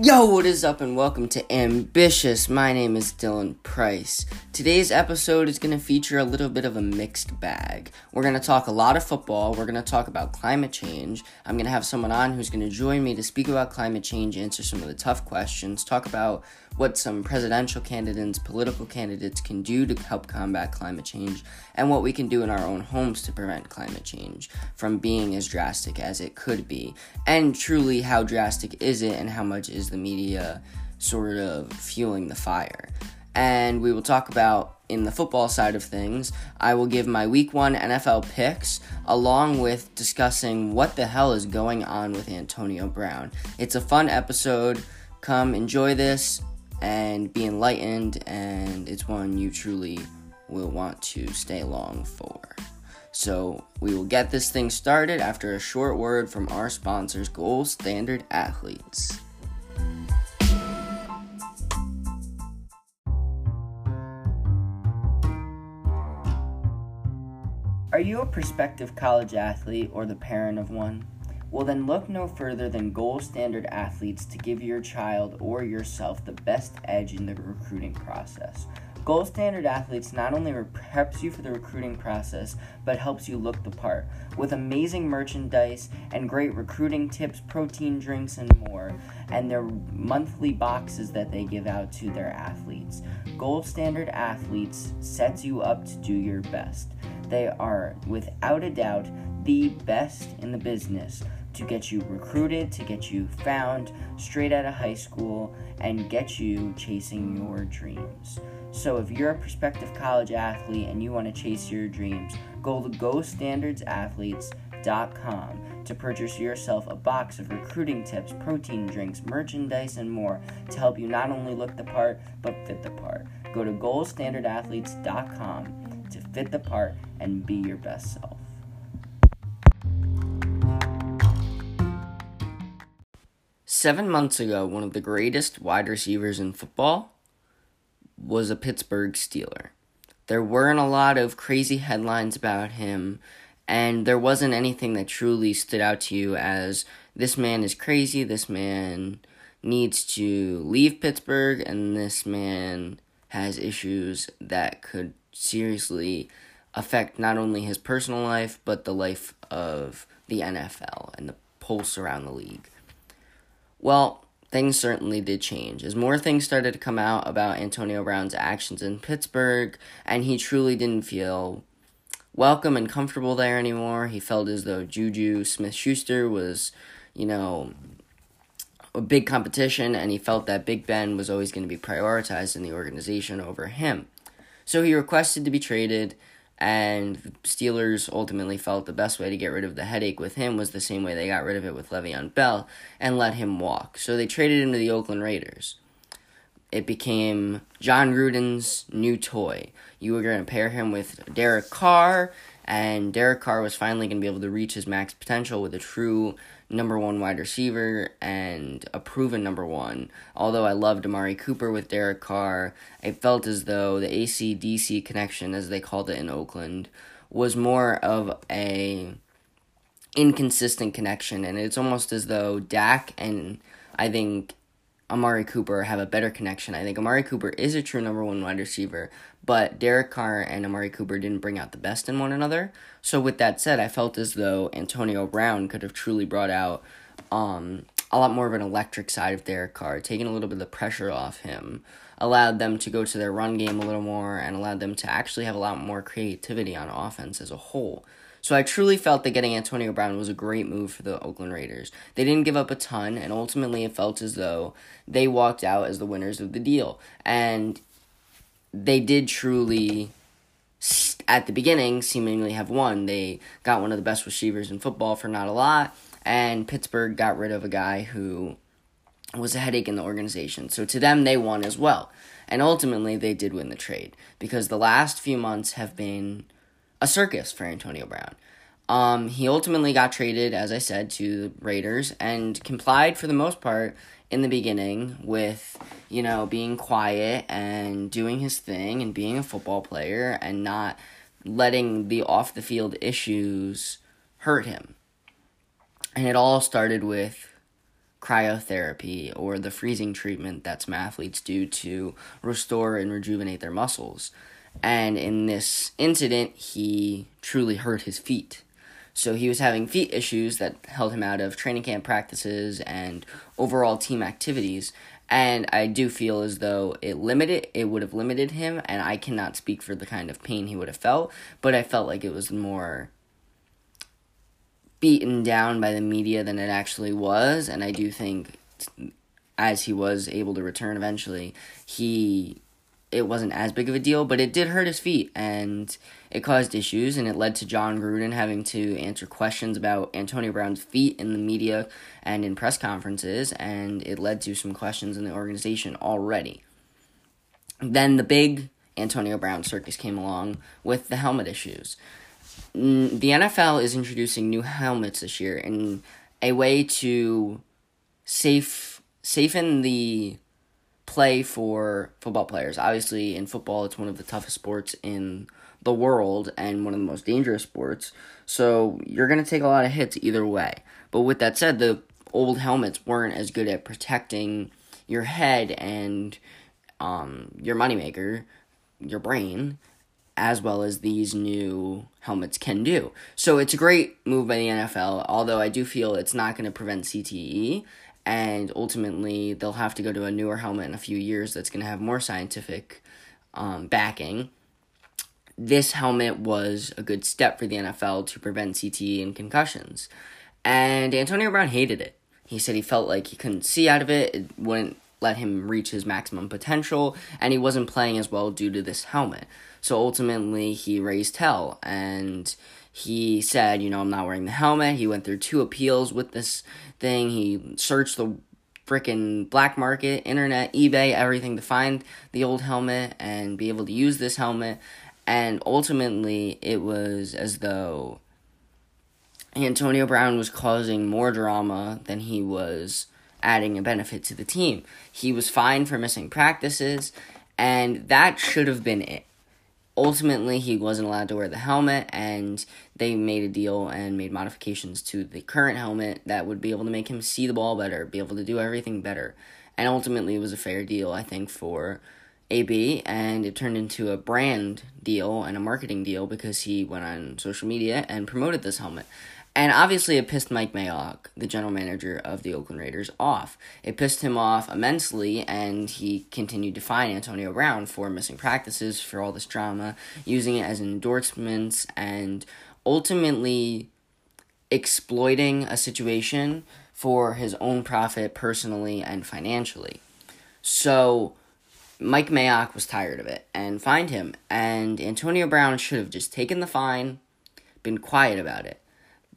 Yo, what is up, and welcome to Ambitious. My name is Dylan Price. Today's episode is going to feature a little bit of a mixed bag. We're going to talk a lot of football, we're going to talk about climate change. I'm going to have someone on who's going to join me to speak about climate change, answer some of the tough questions, talk about what some presidential candidates, political candidates can do to help combat climate change, and what we can do in our own homes to prevent climate change from being as drastic as it could be. And truly, how drastic is it, and how much is the media sort of fueling the fire? And we will talk about in the football side of things, I will give my week one NFL picks along with discussing what the hell is going on with Antonio Brown. It's a fun episode. Come enjoy this and be enlightened, and it's one you truly will want to stay long for. So, we will get this thing started after a short word from our sponsors, Gold Standard Athletes. Are you a prospective college athlete or the parent of one? Well, then look no further than Gold Standard Athletes to give your child or yourself the best edge in the recruiting process. Gold Standard Athletes not only preps you for the recruiting process, but helps you look the part. With amazing merchandise and great recruiting tips, protein drinks, and more, and their monthly boxes that they give out to their athletes. Gold Standard Athletes sets you up to do your best. They are, without a doubt, the best in the business to get you recruited, to get you found straight out of high school, and get you chasing your dreams. So, if you're a prospective college athlete and you want to chase your dreams, go to GoldStandardAthletes.com to purchase yourself a box of recruiting tips, protein drinks, merchandise, and more to help you not only look the part but fit the part. Go to GoldStandardAthletes.com to fit the part and be your best self. Seven months ago, one of the greatest wide receivers in football was a Pittsburgh Steeler. There weren't a lot of crazy headlines about him, and there wasn't anything that truly stood out to you as this man is crazy, this man needs to leave Pittsburgh, and this man has issues that could seriously affect not only his personal life, but the life of the NFL and the pulse around the league. Well, things certainly did change as more things started to come out about Antonio Brown's actions in Pittsburgh, and he truly didn't feel welcome and comfortable there anymore. He felt as though Juju Smith Schuster was, you know, a big competition, and he felt that Big Ben was always going to be prioritized in the organization over him. So he requested to be traded, and the Steelers ultimately felt the best way to get rid of the headache with him was the same way they got rid of it with Le'Veon Bell and let him walk. So they traded him to the Oakland Raiders. It became Jon Gruden's new toy. You were going to pair him with Derek Carr, and Derek Carr was finally going to be able to reach his max potential with a true number one wide receiver and a proven number one. Although I loved Amari Cooper with Derek Carr, I felt as though the ACDC connection, as they called it in Oakland, was more of a inconsistent connection, and it's almost as though Dak and I think Amari Cooper have a better connection. I think Amari Cooper is a true number one wide receiver, but Derek Carr and Amari Cooper didn't bring out the best in one another. So, with that said, I felt as though Antonio Brown could have truly brought out um, a lot more of an electric side of Derek Carr, taking a little bit of the pressure off him, allowed them to go to their run game a little more, and allowed them to actually have a lot more creativity on offense as a whole. So I truly felt that getting Antonio Brown was a great move for the Oakland Raiders. They didn't give up a ton, and ultimately it felt as though they walked out as the winners of the deal. And they did truly, at the beginning, seemingly have won. They got one of the best receivers in football for not a lot, and Pittsburgh got rid of a guy who was a headache in the organization. So to them, they won as well. And ultimately, they did win the trade because the last few months have been a circus for Antonio Brown. Um, he ultimately got traded, as I said, to the Raiders and complied for the most part in the beginning with, you know, being quiet and doing his thing and being a football player and not letting the off the field issues hurt him. And it all started with cryotherapy or the freezing treatment that some athletes do to restore and rejuvenate their muscles. And in this incident, he truly hurt his feet. So he was having feet issues that held him out of training camp practices and overall team activities. And I do feel as though it limited it would have limited him and I cannot speak for the kind of pain he would have felt, but I felt like it was more beaten down by the media than it actually was, and I do think as he was able to return eventually, he it wasn't as big of a deal, but it did hurt his feet and it caused issues and it led to Jon Gruden having to answer questions about Antonio Brown's feet in the media and in press conferences and it led to some questions in the organization already. Then the big Antonio Brown circus came along with the helmet issues the NFL is introducing new helmets this year in a way to safe safeten the play for football players. Obviously, in football, it's one of the toughest sports in the world and one of the most dangerous sports. So you're going to take a lot of hits either way. But with that said, the old helmets weren't as good at protecting your head and um, your moneymaker, your brain, as well as these new helmets can do. So it's a great move by the NFL, although I do feel it's not going to prevent CTE, and ultimately they'll have to go to a newer helmet in a few years that's going to have more scientific um, backing. This helmet was a good step for the NFL to prevent CTE and concussions. And Antonio Brown hated it. He said he felt like he couldn't see out of it, it wouldn't let him reach his maximum potential, and he wasn't playing as well due to this helmet. So ultimately, he raised hell and he said, you know, I'm not wearing the helmet. He went through two appeals with this thing. He searched the freaking black market, internet, eBay, everything to find the old helmet and be able to use this helmet. And ultimately, it was as though Antonio Brown was causing more drama than he was adding a benefit to the team. He was fined for missing practices, and that should have been it ultimately he wasn't allowed to wear the helmet and they made a deal and made modifications to the current helmet that would be able to make him see the ball better be able to do everything better. And ultimately it was a fair deal i think for ab and it turned into a brand deal and a marketing deal because he went on social media and promoted this helmet and obviously, it pissed Mike Mayock, the general manager of the Oakland Raiders, off. It pissed him off immensely, and he continued to fine Antonio Brown for missing practices, for all this drama, using it as endorsements, and ultimately exploiting a situation for his own profit personally and financially. So, Mike Mayock was tired of it and fined him, and Antonio Brown should have just taken the fine, been quiet about it.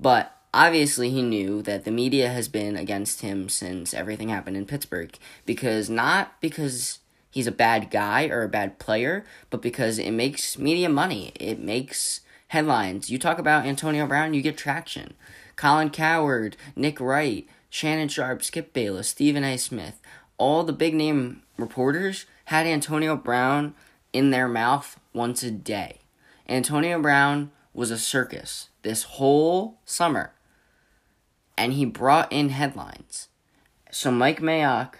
But obviously, he knew that the media has been against him since everything happened in Pittsburgh. Because not because he's a bad guy or a bad player, but because it makes media money. It makes headlines. You talk about Antonio Brown, you get traction. Colin Cowherd, Nick Wright, Shannon Sharpe, Skip Bayless, Stephen A. Smith, all the big name reporters had Antonio Brown in their mouth once a day. Antonio Brown was a circus this whole summer. And he brought in headlines. So Mike Mayock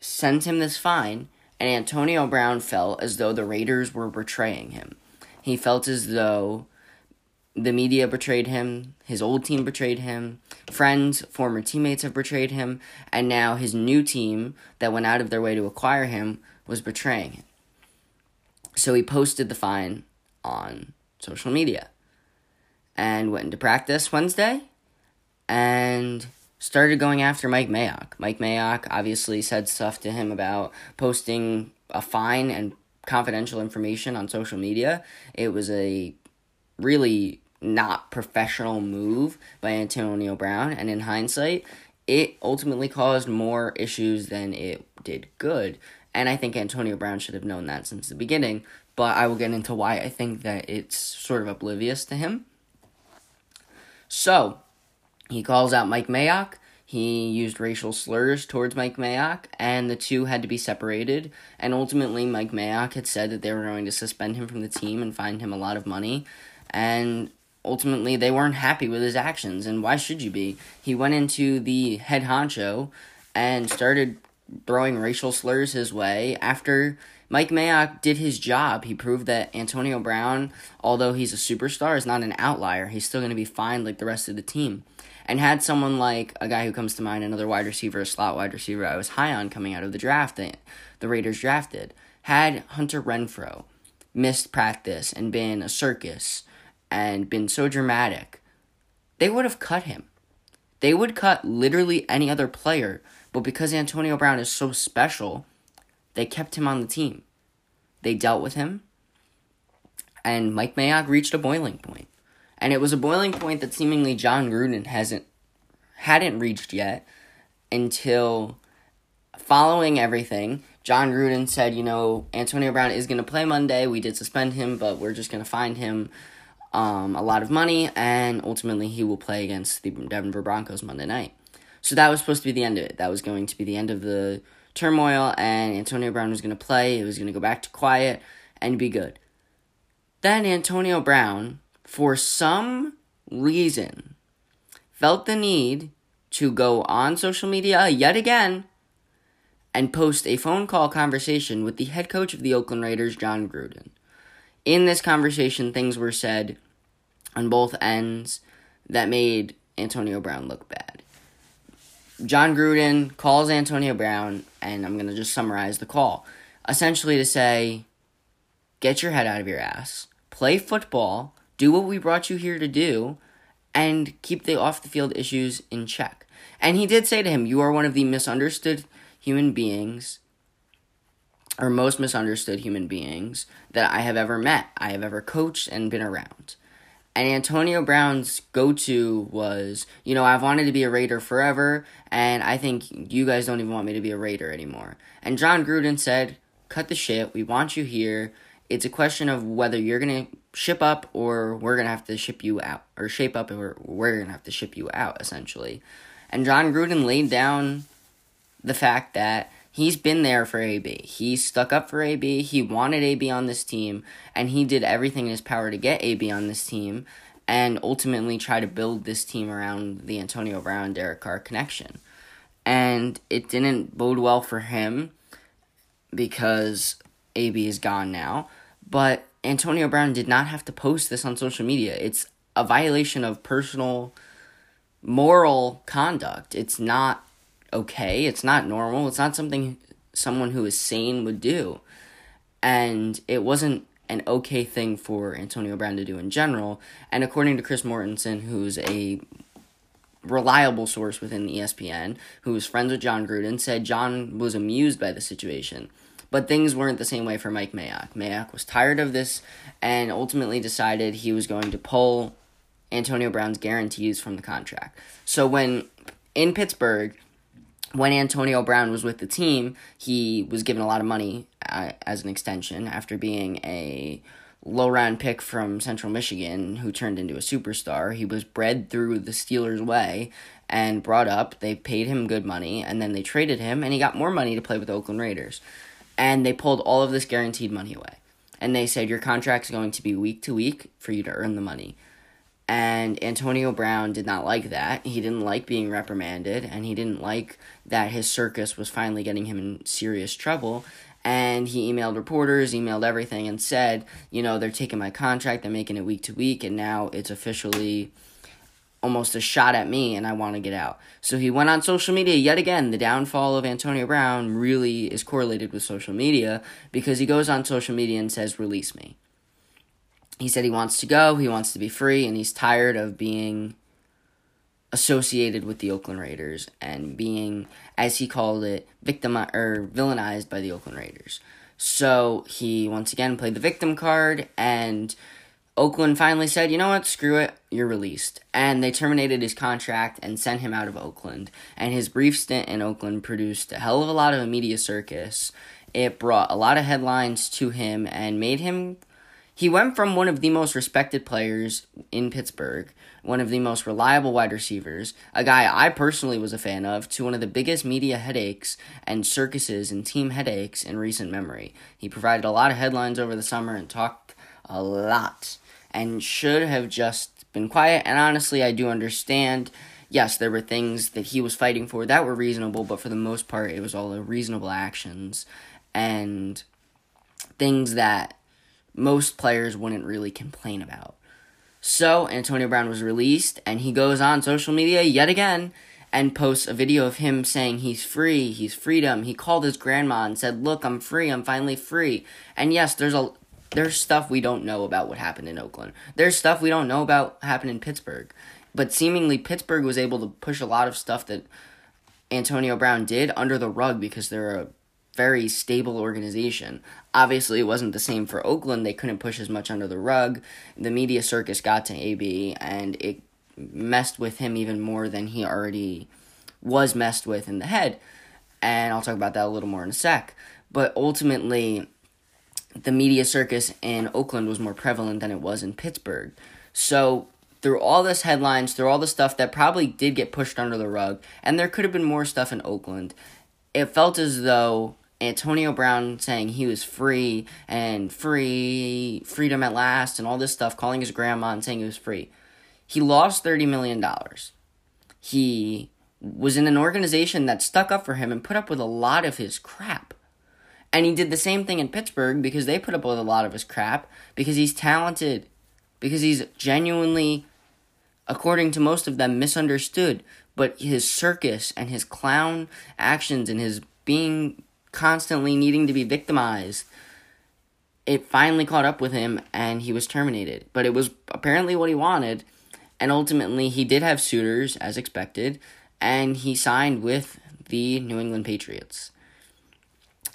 sent him this fine, and Antonio Brown felt as though the Raiders were betraying him. He felt as though the media betrayed him, his old team betrayed him, friends, former teammates have betrayed him, and now his new team that went out of their way to acquire him was betraying him. So he posted the fine on social media and went into practice Wednesday and started going after Mike Mayock. Mike Mayock obviously said stuff to him about posting a fine and confidential information on social media. It was a really not professional move by Antonio Brown, and in hindsight, it ultimately caused more issues than it did good. And I think Antonio Brown should have known that since the beginning, but I will get into why I think that it's sort of oblivious to him. So, he calls out Mike Mayock. He used racial slurs towards Mike Mayock, and the two had to be separated. And ultimately, Mike Mayock had said that they were going to suspend him from the team and fine him a lot of money. And ultimately they weren't happy with his actions, and why should you be? He went into the head honcho and started throwing racial slurs his way after Mike Mayock did his job. He proved that Antonio Brown, although he's a superstar, is not an outlier. He's still going to be fine like the rest of the team. And had someone like a guy who comes to mind, another wide receiver, a slot wide receiver I was high on coming out of the draft that the Raiders drafted, had Hunter Renfrow missed practice and been a circus and been so dramatic, they would have cut him. They would cut literally any other player, but because Antonio Brown is so special, they kept him on the team. They dealt with him, and Mike Mayock reached a boiling point. And it was a boiling point that seemingly Jon Gruden hasn't hadn't reached yet until following everything, Jon Gruden said, you know, Antonio Brown is going to play Monday. We did suspend him, but we're just going to find him um, a lot of money, and ultimately he will play against the Denver Broncos Monday night. So that was supposed to be the end of it. That was going to be the end of the turmoil, and Antonio Brown was going to play. It was going to go back to quiet and be good. Then Antonio Brown, for some reason, felt the need to go on social media yet again and post a phone call conversation with the head coach of the Oakland Raiders, Jon Gruden. In this conversation, things were said on both ends that made Antonio Brown look bad. Jon Gruden calls Antonio Brown, and I'm going to just summarize the call. Essentially, to say, get your head out of your ass, play football, do what we brought you here to do, and keep the off the field issues in check. And he did say to him, You are one of the misunderstood human beings, or most misunderstood human beings that I have ever met, I have ever coached and been around. And Antonio Brown's go to was, you know, I've wanted to be a Raider forever, and I think you guys don't even want me to be a Raider anymore. And Jon Gruden said, cut the shit, we want you here. It's a question of whether you're going to ship up or we're going to have to ship you out, or shape up or we're going to have to ship you out, essentially. And Jon Gruden laid down the fact that he's been there for AB. He stuck up for AB. He wanted AB on this team, and he did everything in his power to get AB on this team and ultimately try to build this team around the Antonio Brown Derek Carr connection. And it didn't bode well for him because AB is gone now. But Antonio Brown did not have to post this on social media. It's a violation of personal moral conduct. It's not okay. It's not normal. It's not something someone who is sane would do. And it wasn't an okay thing for Antonio Brown to do in general. And according to Chris Mortensen, who's a reliable source within ESPN, who was friends with Jon Gruden, said Jon was amused by the situation. But things weren't the same way for Mike Mayock. Mayock was tired of this and ultimately decided he was going to pull Antonio Brown's guarantees from the contract. So when in Pittsburgh, when Antonio Brown was with the team, he was given a lot of money uh, as an extension after being a low round pick from Central Michigan who turned into a superstar. He was bred through the Steelers' way and brought up. They paid him good money and then they traded him and he got more money to play with the Oakland Raiders. And they pulled all of this guaranteed money away. And they said your contract's going to be week to week for you to earn the money. And Antonio Brown did not like that. He didn't like being reprimanded, and he didn't like that his circus was finally getting him in serious trouble. And he emailed reporters, emailed everything, and said, you know, they're taking my contract, they're making it week to week, and now it's officially almost a shot at me, and I want to get out. So he went on social media yet again. The downfall of Antonio Brown really is correlated with social media because he goes on social media and says, release me he said he wants to go, he wants to be free, and he's tired of being associated with the Oakland Raiders and being, as he called it, victim or villainized by the Oakland Raiders. So he once again played the victim card, and Oakland finally said, "You know what? Screw it. You're released." And they terminated his contract and sent him out of Oakland. And his brief stint in Oakland produced a hell of a lot of a media circus. It brought a lot of headlines to him and made him he went from one of the most respected players in Pittsburgh, one of the most reliable wide receivers, a guy I personally was a fan of, to one of the biggest media headaches and circuses and team headaches in recent memory. He provided a lot of headlines over the summer and talked a lot and should have just been quiet. And honestly, I do understand. Yes, there were things that he was fighting for that were reasonable, but for the most part, it was all reasonable actions and things that most players wouldn't really complain about. So, Antonio Brown was released, and he goes on social media yet again and posts a video of him saying he's free, he's freedom. He called his grandma and said, "Look, I'm free. I'm finally free." And yes, there's a there's stuff we don't know about what happened in Oakland. There's stuff we don't know about happened in Pittsburgh. But seemingly Pittsburgh was able to push a lot of stuff that Antonio Brown did under the rug because they're a very stable organization. Obviously, it wasn't the same for Oakland. They couldn't push as much under the rug. The media circus got to AB and it messed with him even more than he already was messed with in the head. And I'll talk about that a little more in a sec. But ultimately, the media circus in Oakland was more prevalent than it was in Pittsburgh. So, through all this headlines, through all the stuff that probably did get pushed under the rug, and there could have been more stuff in Oakland, it felt as though Antonio Brown saying he was free and free, freedom at last, and all this stuff, calling his grandma and saying he was free he lost $30 million. He was in an organization that stuck up for him and put up with a lot of his crap. And he did the same thing in Pittsburgh because they put up with a lot of his crap because he's talented, because he's genuinely, according to most of them, misunderstood. But his circus and his clown actions and his being constantly needing to be victimized, it finally caught up with him and he was terminated. But it was apparently what he wanted and ultimately, he did have suitors, as expected, and he signed with the New England Patriots.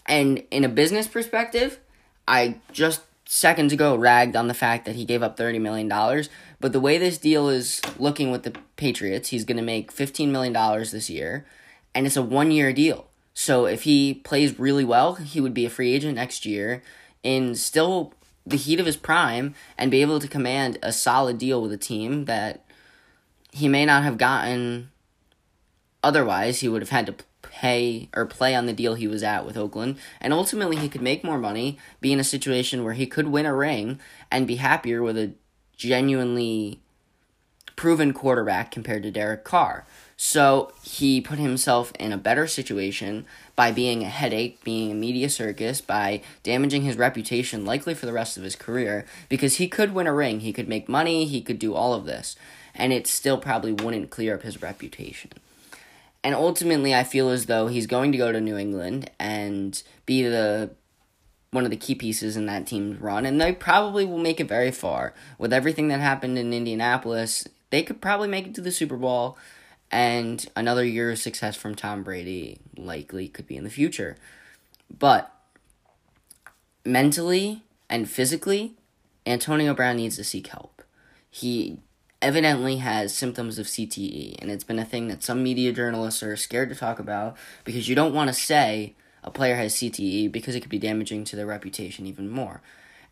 And in a business perspective, I just seconds ago ragged on the fact that he gave up $30 million. But the way this deal is looking with the Patriots, he's going to make $15 million this year, and it's a one year deal. So if he plays really well, he would be a free agent next year in still the heat of his prime and be able to command a solid deal with a team that he may not have gotten otherwise. He would have had to pay or play on the deal he was at with Oakland, and ultimately he could make more money, be in a situation where he could win a ring, and be happier with a genuinely proven quarterback compared to Derek Carr. So he put himself in a better situation by being a headache, being a media circus, by damaging his reputation likely for the rest of his career, because he could win a ring, he could make money, he could do all of this, and it still probably wouldn't clear up his reputation. And ultimately, I feel as though he's going to go to New England and be the one of the key pieces in that team's run, and they probably will make it very far. With everything that happened in Indianapolis, they could probably make it to the Super Bowl and another year of success from Tom Brady likely could be in the future. But mentally and physically, Antonio Brown needs to seek help. He evidently has symptoms of CTE, and it's been a thing that some media journalists are scared to talk about because you don't want to say a player has CTE because it could be damaging to their reputation even more.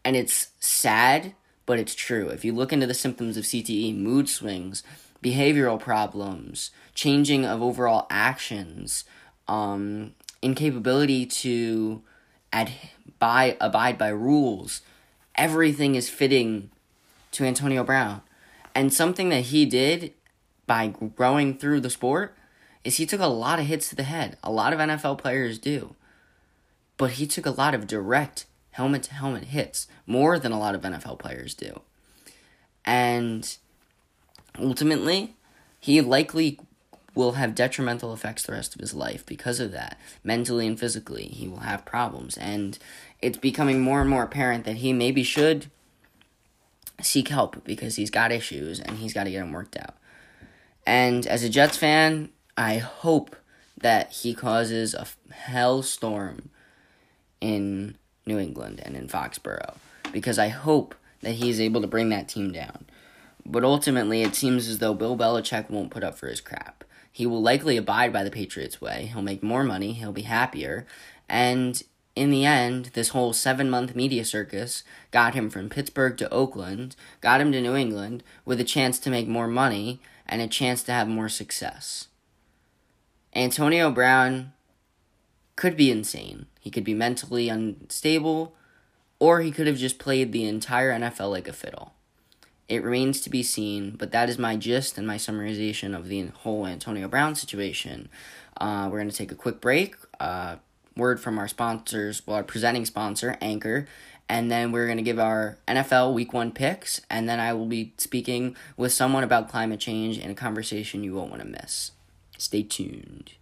And it's sad, but it's true. If you look into the symptoms of CTE, mood swings, behavioral problems, changing of overall actions, um, incapability to ad- by, abide by rules. Everything is fitting to Antonio Brown. And something that he did by growing through the sport is he took a lot of hits to the head. A lot of NFL players do. But he took a lot of direct helmet to helmet hits, more than a lot of NFL players do. And ultimately, he likely will have detrimental effects the rest of his life because of that. Mentally and physically, he will have problems. And it's becoming more and more apparent that he maybe should seek help because he's got issues and he's got to get them worked out. And as a Jets fan, I hope that he causes a hellstorm in New England and in Foxborough because I hope that he's able to bring that team down. But ultimately, it seems as though Bill Belichick won't put up for his crap. He will likely abide by the Patriots' way. He'll make more money, he'll be happier, and in the end, this whole seven month media circus got him from Pittsburgh to Oakland, got him to New England with a chance to make more money and a chance to have more success. Antonio Brown could be insane. He could be mentally unstable, or he could have just played the entire NFL like a fiddle. It remains to be seen, but that is my gist and my summarization of the whole Antonio Brown situation. Uh, we're going to take a quick break. Uh, word from our sponsors, well, our presenting sponsor, Anchor, and then we're going to give our NFL Week 1 picks, and then I will be speaking with someone about climate change in a conversation you won't want to miss. Stay tuned.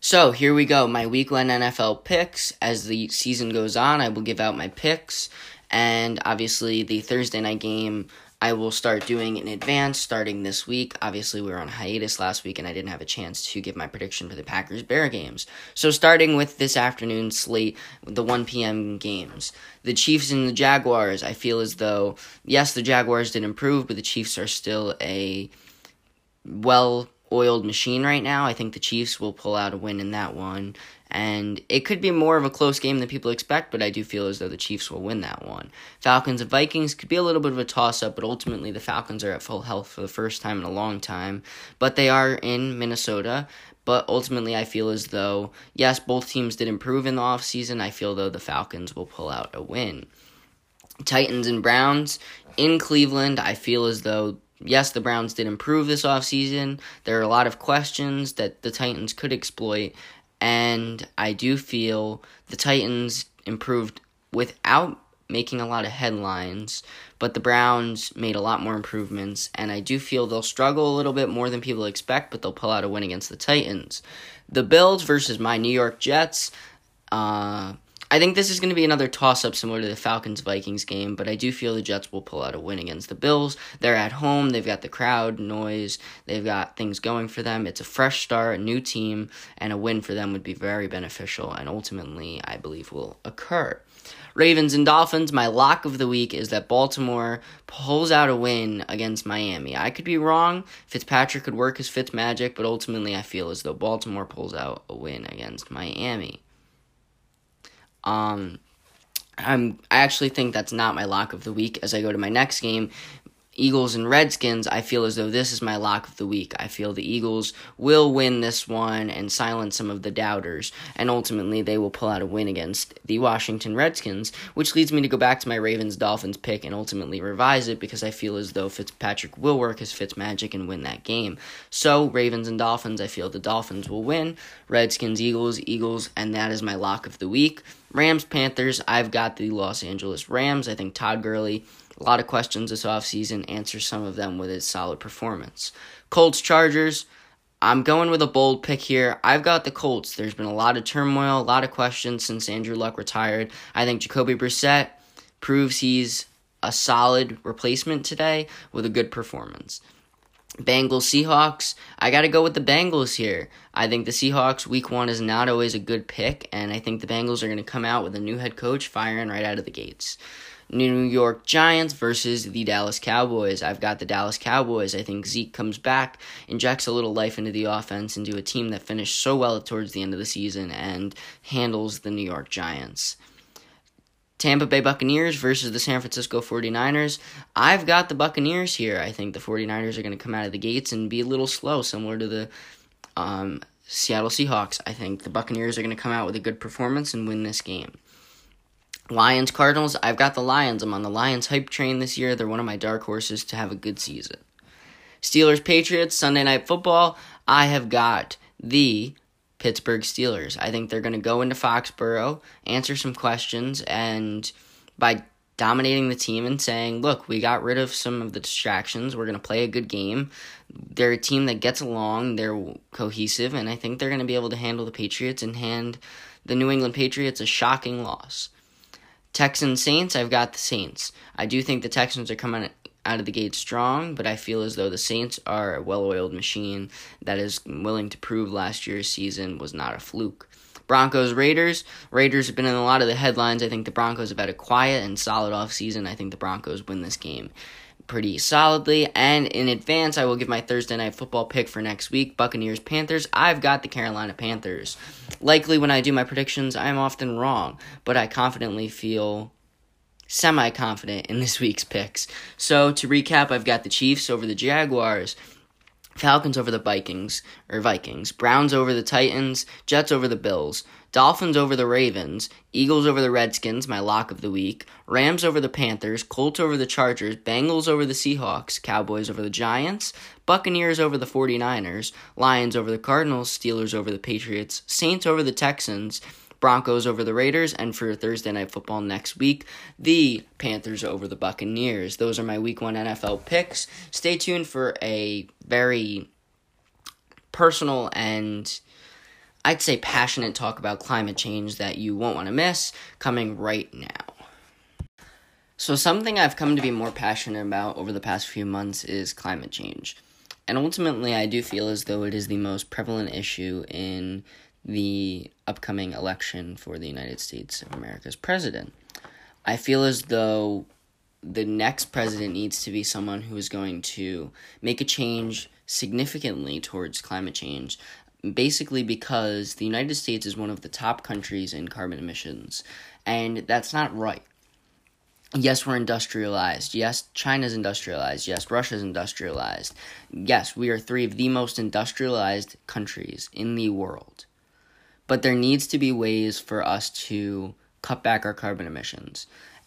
So here we go, my Week 1 NFL picks. As the season goes on, I will give out my picks, and obviously the Thursday night game I will start doing in advance starting this week. Obviously, we were on hiatus last week and I didn't have a chance to give my prediction for the Packers Bear games. So, starting with this afternoon slate, the 1 p.m. games. The Chiefs and the Jaguars, I feel as though, yes, the Jaguars did improve, but the Chiefs are still a well oiled machine right now. I think the Chiefs will pull out a win in that one. And it could be more of a close game than people expect, but I do feel as though the Chiefs will win that one. Falcons and Vikings could be a little bit of a toss up, but ultimately the Falcons are at full health for the first time in a long time. But they are in Minnesota. But ultimately, I feel as though, yes, both teams did improve in the offseason. I feel though the Falcons will pull out a win. Titans and Browns in Cleveland, I feel as though yes, the Browns did improve this offseason. There are a lot of questions that the Titans could exploit, and I do feel the Titans improved without making a lot of headlines, but the Browns made a lot more improvements, and I do feel they'll struggle a little bit more than people expect, but they'll pull out a win against the Titans. The Bills versus my New York Jets. Uh, I think this is going to be another toss up similar to the Falcons Vikings game, but I do feel the Jets will pull out a win against the Bills. They're at home, they've got the crowd noise, they've got things going for them. It's a fresh start, a new team, and a win for them would be very beneficial and ultimately, I believe, will occur. Ravens and Dolphins, my lock of the week is that Baltimore pulls out a win against Miami. I could be wrong. Fitzpatrick could work his Fitz magic, but ultimately I feel as though Baltimore pulls out a win against Miami. Um, I'm I actually think that's not my lock of the week as I go to my next game, Eagles and Redskins, I feel as though this is my lock of the week. I feel the Eagles will win this one and silence some of the doubters, and ultimately they will pull out a win against the Washington Redskins, which leads me to go back to my Ravens Dolphins pick and ultimately revise it because I feel as though Fitzpatrick will work his Fitz magic and win that game. So, Ravens and Dolphins, I feel the Dolphins will win. Redskins, Eagles, Eagles, and that is my lock of the week. Rams, Panthers, I've got the Los Angeles Rams. I think Todd Gurley a lot of questions this offseason, answer some of them with his solid performance. Colts Chargers, I'm going with a bold pick here. I've got the Colts. There's been a lot of turmoil, a lot of questions since Andrew Luck retired. I think Jacoby Brissett proves he's a solid replacement today with a good performance. Bengals Seahawks, I got to go with the Bengals here. I think the Seahawks week 1 is not always a good pick and I think the Bengals are going to come out with a new head coach firing right out of the gates. New York Giants versus the Dallas Cowboys. I've got the Dallas Cowboys. I think Zeke comes back, injects a little life into the offense, into a team that finished so well towards the end of the season and handles the New York Giants. Tampa Bay Buccaneers versus the San Francisco 49ers. I've got the Buccaneers here. I think the 49ers are going to come out of the gates and be a little slow, similar to the um, Seattle Seahawks. I think the Buccaneers are going to come out with a good performance and win this game. Lions Cardinals, I've got the Lions. I'm on the Lions hype train this year. They're one of my dark horses to have a good season. Steelers Patriots, Sunday night football. I have got the Pittsburgh Steelers. I think they're going to go into Foxborough, answer some questions, and by dominating the team and saying, look, we got rid of some of the distractions. We're going to play a good game. They're a team that gets along, they're cohesive, and I think they're going to be able to handle the Patriots and hand the New England Patriots a shocking loss. Texans Saints, I've got the Saints. I do think the Texans are coming out of the gate strong, but I feel as though the Saints are a well oiled machine that is willing to prove last year's season was not a fluke. Broncos Raiders. Raiders have been in a lot of the headlines. I think the Broncos have had a quiet and solid offseason. I think the Broncos win this game pretty solidly. And in advance, I will give my Thursday night football pick for next week Buccaneers Panthers. I've got the Carolina Panthers. Likely, when I do my predictions, I'm often wrong, but I confidently feel semi confident in this week's picks. So, to recap, I've got the Chiefs over the Jaguars. Falcons over the Vikings or Vikings, Browns over the Titans, Jets over the Bills, Dolphins over the Ravens, Eagles over the Redskins, my lock of the week, Rams over the Panthers, Colts over the Chargers, Bengals over the Seahawks, Cowboys over the Giants, Buccaneers over the 49ers, Lions over the Cardinals, Steelers over the Patriots, Saints over the Texans, Broncos over the Raiders, and for Thursday Night Football next week, the Panthers over the Buccaneers. Those are my Week 1 NFL picks. Stay tuned for a very personal and I'd say passionate talk about climate change that you won't want to miss coming right now. So, something I've come to be more passionate about over the past few months is climate change. And ultimately, I do feel as though it is the most prevalent issue in the upcoming election for the United States of America's president. I feel as though the next president needs to be someone who is going to make a change significantly towards climate change, basically because the United States is one of the top countries in carbon emissions, and that's not right. Yes, we're industrialized. Yes, China's industrialized. Yes, Russia's industrialized. Yes, we are three of the most industrialized countries in the world but there needs to be ways for us to cut back our carbon emissions.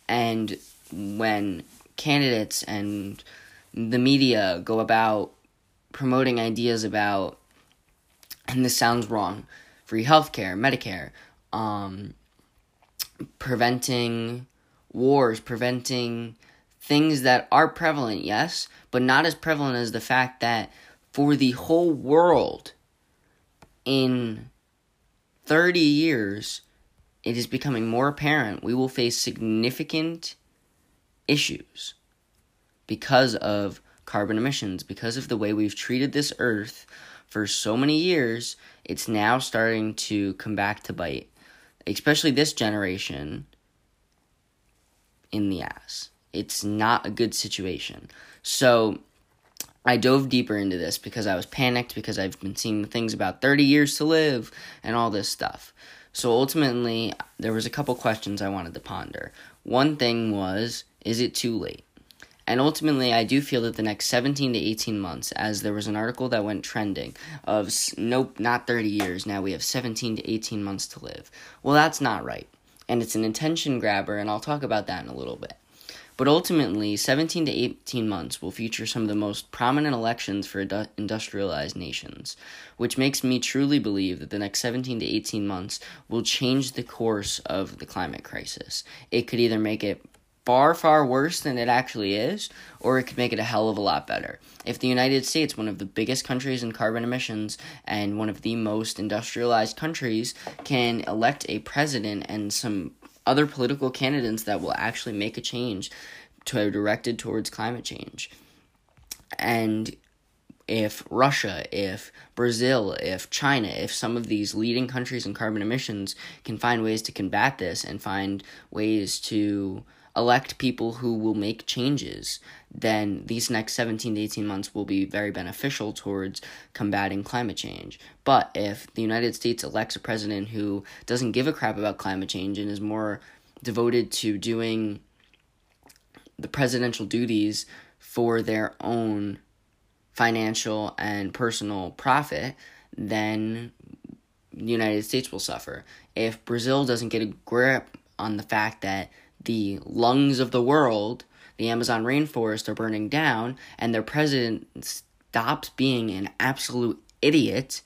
And when candidates and the media go about promoting ideas about, and this sounds wrong, free healthcare, Medicare, um, preventing wars, preventing things that are prevalent, yes, but not as prevalent as the fact that for the whole world in 30 years, it is becoming more apparent we will face significant issues because of carbon emissions, because of the way we've treated this earth for so many years, it's now starting to come back to bite, especially this generation in the ass. It's not a good situation. So, I dove deeper into this because I was panicked because I've been seeing things about 30 years to live and all this stuff. So ultimately, there was a couple questions I wanted to ponder. One thing was, is it too late? And ultimately, I do feel that the next 17 to 18 months, as there was an article that went trending of nope, not 30 years, now we have 17 to 18 months to live. Well, that's not right. And it's an intention grabber, and I'll talk about that in a little bit. But ultimately, 17 to 18 months will feature some of the most prominent elections for industrialized nations, which makes me truly believe that the next 17 to 18 months will change the course of the climate crisis. It could either make it far, far worse than it actually is, or it could make it a hell of a lot better. If the United States, one of the biggest countries in carbon emissions and one of the most industrialized countries, can elect a president and some other political candidates that will actually make a change to directed towards climate change. And if Russia, if Brazil, if China, if some of these leading countries in carbon emissions can find ways to combat this and find ways to elect people who will make changes, then these next 17 to 18 months will be very beneficial towards combating climate change. But if the United States elects a president who doesn't give a crap about climate change and is more devoted to doing the presidential duties for their own financial and personal profit, then the United States will suffer. If Brazil doesn't get a grip on the fact that the lungs of the world, the Amazon rainforest, are burning down, and their president stops being an absolute idiot,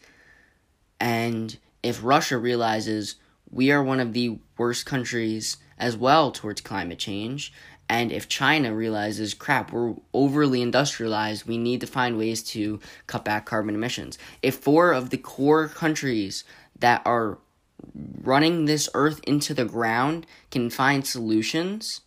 and if Russia realizes we are one of the worst countries as well towards climate change, and if China realizes, crap, we're overly industrialized, we need to find ways to cut back carbon emissions. If four of the core countries that are running this earth into the ground can find solutions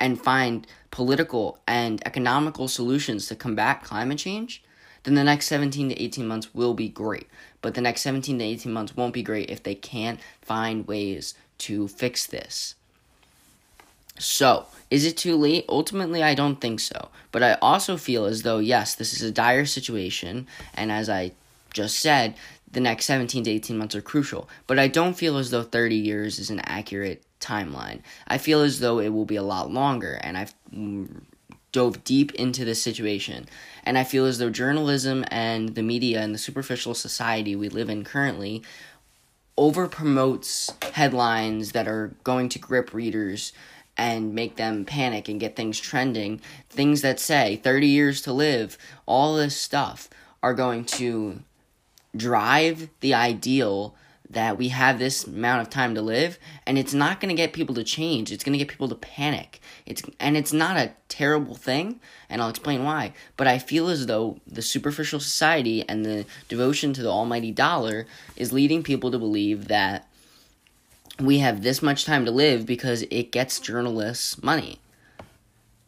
and find political and economical solutions to combat climate change, then the next 17 to 18 months will be great. But the next 17 to 18 months won't be great if they can't find ways to fix this. So, is it too late? Ultimately, I don't think so. But I also feel as though, yes, this is a dire situation, and as I just said, the next 17 to 18 months are crucial, but I don't feel as though 30 years is an accurate timeline. I feel as though it will be a lot longer, and I've mm, dove deep into this situation. And I feel as though journalism and the media and the superficial society we live in currently over promotes headlines that are going to grip readers and make them panic and get things trending. Things that say 30 years to live, all this stuff are going to drive the ideal that we have this amount of time to live and it's not going to get people to change. It's going to get people to panic. It's and it's not a terrible thing and I'll explain why. But I feel as though the superficial society and the devotion to the almighty dollar is leading people to believe that we have this much time to live because it gets journalists money.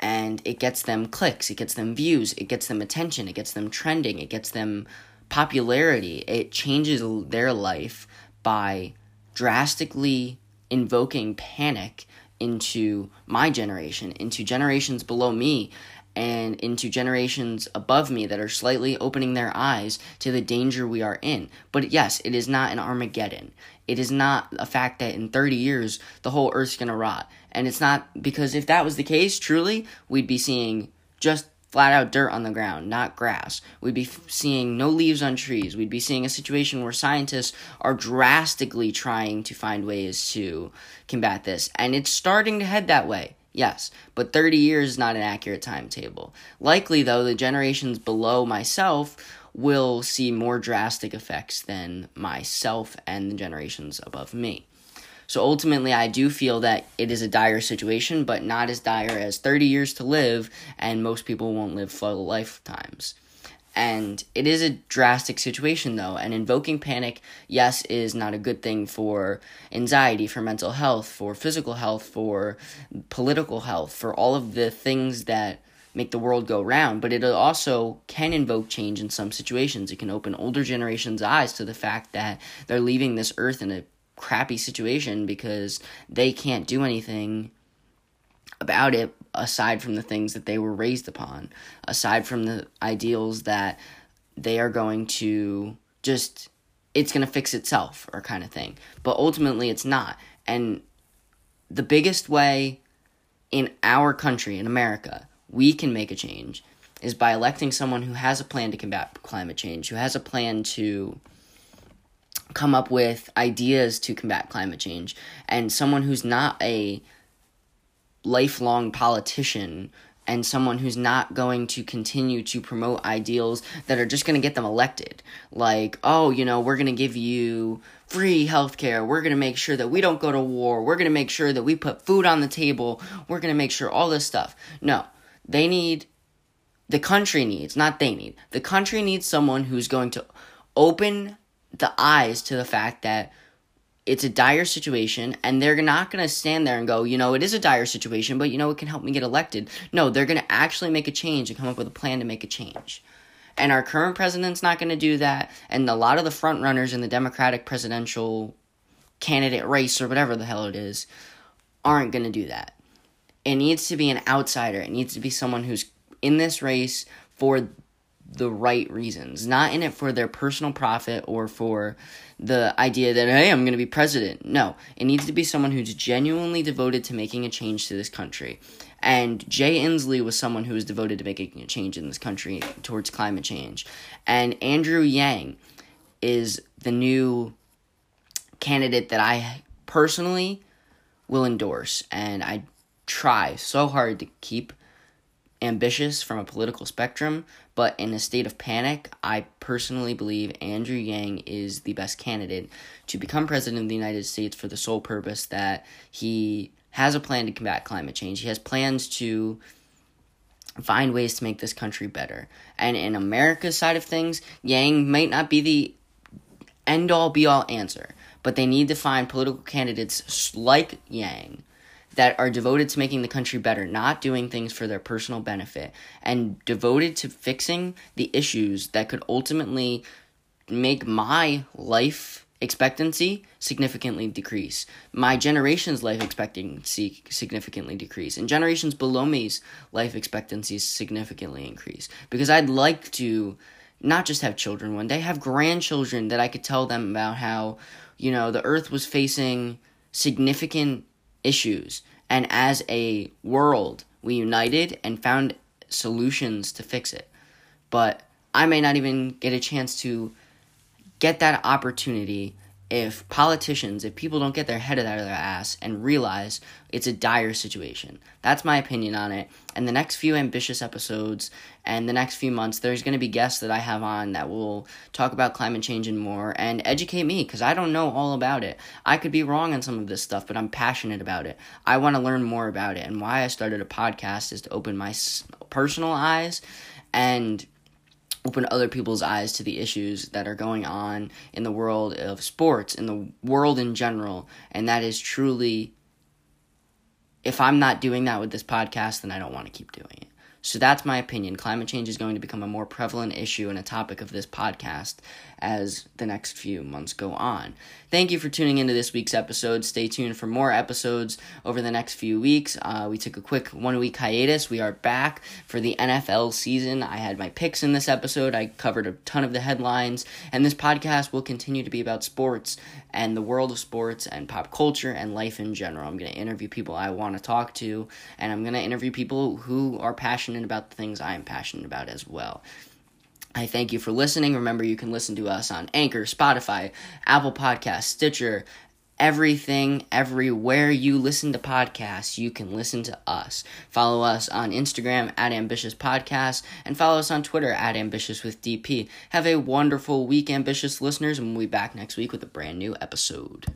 And it gets them clicks it gets them views it gets them attention it gets them trending it gets them popularity it changes their life by drastically invoking panic into my generation, into generations below me, and into generations above me that are slightly opening their eyes to the danger we are in. But yes, it is not an Armageddon. It is not a fact that in 30 years the whole earth's going to rot. And it's not because if that was the case, truly, we'd be seeing just flat out dirt on the ground, not grass. We'd be f- seeing no leaves on trees. We'd be seeing a situation where scientists are drastically trying to find ways to combat this. And it's starting to head that way. Yes, but 30 years is not an accurate timetable. Likely, though, the generations below myself will see more drastic effects than myself and the generations above me. So ultimately, I do feel that it is a dire situation, but not as dire as 30 years to live, and most people won't live full lifetimes. And it is a drastic situation, though, and invoking panic, yes, is not a good thing for anxiety, for mental health, for physical health, for political health, for all of the things that make the world go round, but it also can invoke change in some situations. It can open older generations' eyes to the fact that they're leaving this earth in a crappy situation because they can't do anything about it aside from the things that they were raised upon, aside from the ideals that they are going to just it's going to fix itself or kind of thing. But ultimately it's not. And the biggest way in our country in America we can make a change is by electing someone who has a plan to combat climate change, who has a plan to come up with ideas to combat climate change and someone who's not a lifelong politician and someone who's not going to continue to promote ideals that are just going to get them elected. Like, oh, you know, we're going to give you free healthcare. We're going to make sure that we don't go to war. We're going to make sure that we put food on the table. We're going to make sure all this stuff. No, they need, the country needs, not they need, the country needs someone who's going to open the eyes to the fact that it's a dire situation and they're not going to stand there and go, you know, it is a dire situation, but you know, it can help me get elected. No, they're going to actually make a change and come up with a plan to make a change. And our current president's not going to do that. And a lot of the front runners in the Democratic presidential candidate race or whatever the hell it is aren't going to do that. It needs to be an outsider. It needs to be someone who's in this race for the right reasons, not in it for their personal profit or for the idea that, hey, I'm going to be president. No, it needs to be someone who's genuinely devoted to making a change to this country. And Jay Inslee was someone who was devoted to making a change in this country towards climate change. And Andrew Yang is the new candidate that I personally will endorse. And I try so hard to keep ambitious from a political spectrum, but in a state of panic, I personally believe Andrew Yang is the best candidate to become president of the United States for the sole purpose that he has a plan to combat climate change. He has plans to find ways to make this country better. And in America's side of things, Yang might not be the end all be all answer, but they need to find political candidates like Yang that are devoted to making the country better, not doing things for their personal benefit, and devoted to fixing the issues that could ultimately make my life expectancy significantly decrease, my generation's life expectancy significantly decrease, and generations below me's life expectancy significantly increase. Because I'd like to not just have children one day, have grandchildren that I could tell them about how, you know, the earth was facing significant issues. And as a world, we united and found solutions to fix it. But I may not even get a chance to get that opportunity if politicians, if people don't get their head out of their ass and realize it's a dire situation. That's my opinion on it. And the next few ambitious episodes and the next few months, there's going to be guests that I have on that will talk about climate change and more and educate me because I don't know all about it. I could be wrong on some of this stuff, but I'm passionate about it. I want to learn more about it. And why I started a podcast is to open my personal eyes and open other people's eyes to the issues that are going on in the world of sports, in the world in general. And that is truly, if I'm not doing that with this podcast, then I don't want to keep doing it. So that's my opinion. Climate change is going to become a more prevalent issue and a topic of this podcast as the next few months go on. Thank you for tuning into this week's episode. Stay tuned for more episodes over the next few weeks. Uh, we took a quick one week hiatus. We are back for the NFL season. I had my picks in this episode. I covered a ton of the headlines, and this podcast will continue to be about sports and the world of sports and pop culture and life in general. I'm going to interview people I want to talk to, and I'm going to interview people who are passionate about the things I am passionate about as well. I thank you for listening. Remember, you can listen to us on Anchor, Spotify, Apple Podcasts, Stitcher, everything, everywhere you listen to podcasts, you can listen to us. Follow us on Instagram at Ambitious Podcast and follow us on Twitter at Ambitious with DP. Have a wonderful week, ambitious listeners, and we'll be back next week with a brand new episode.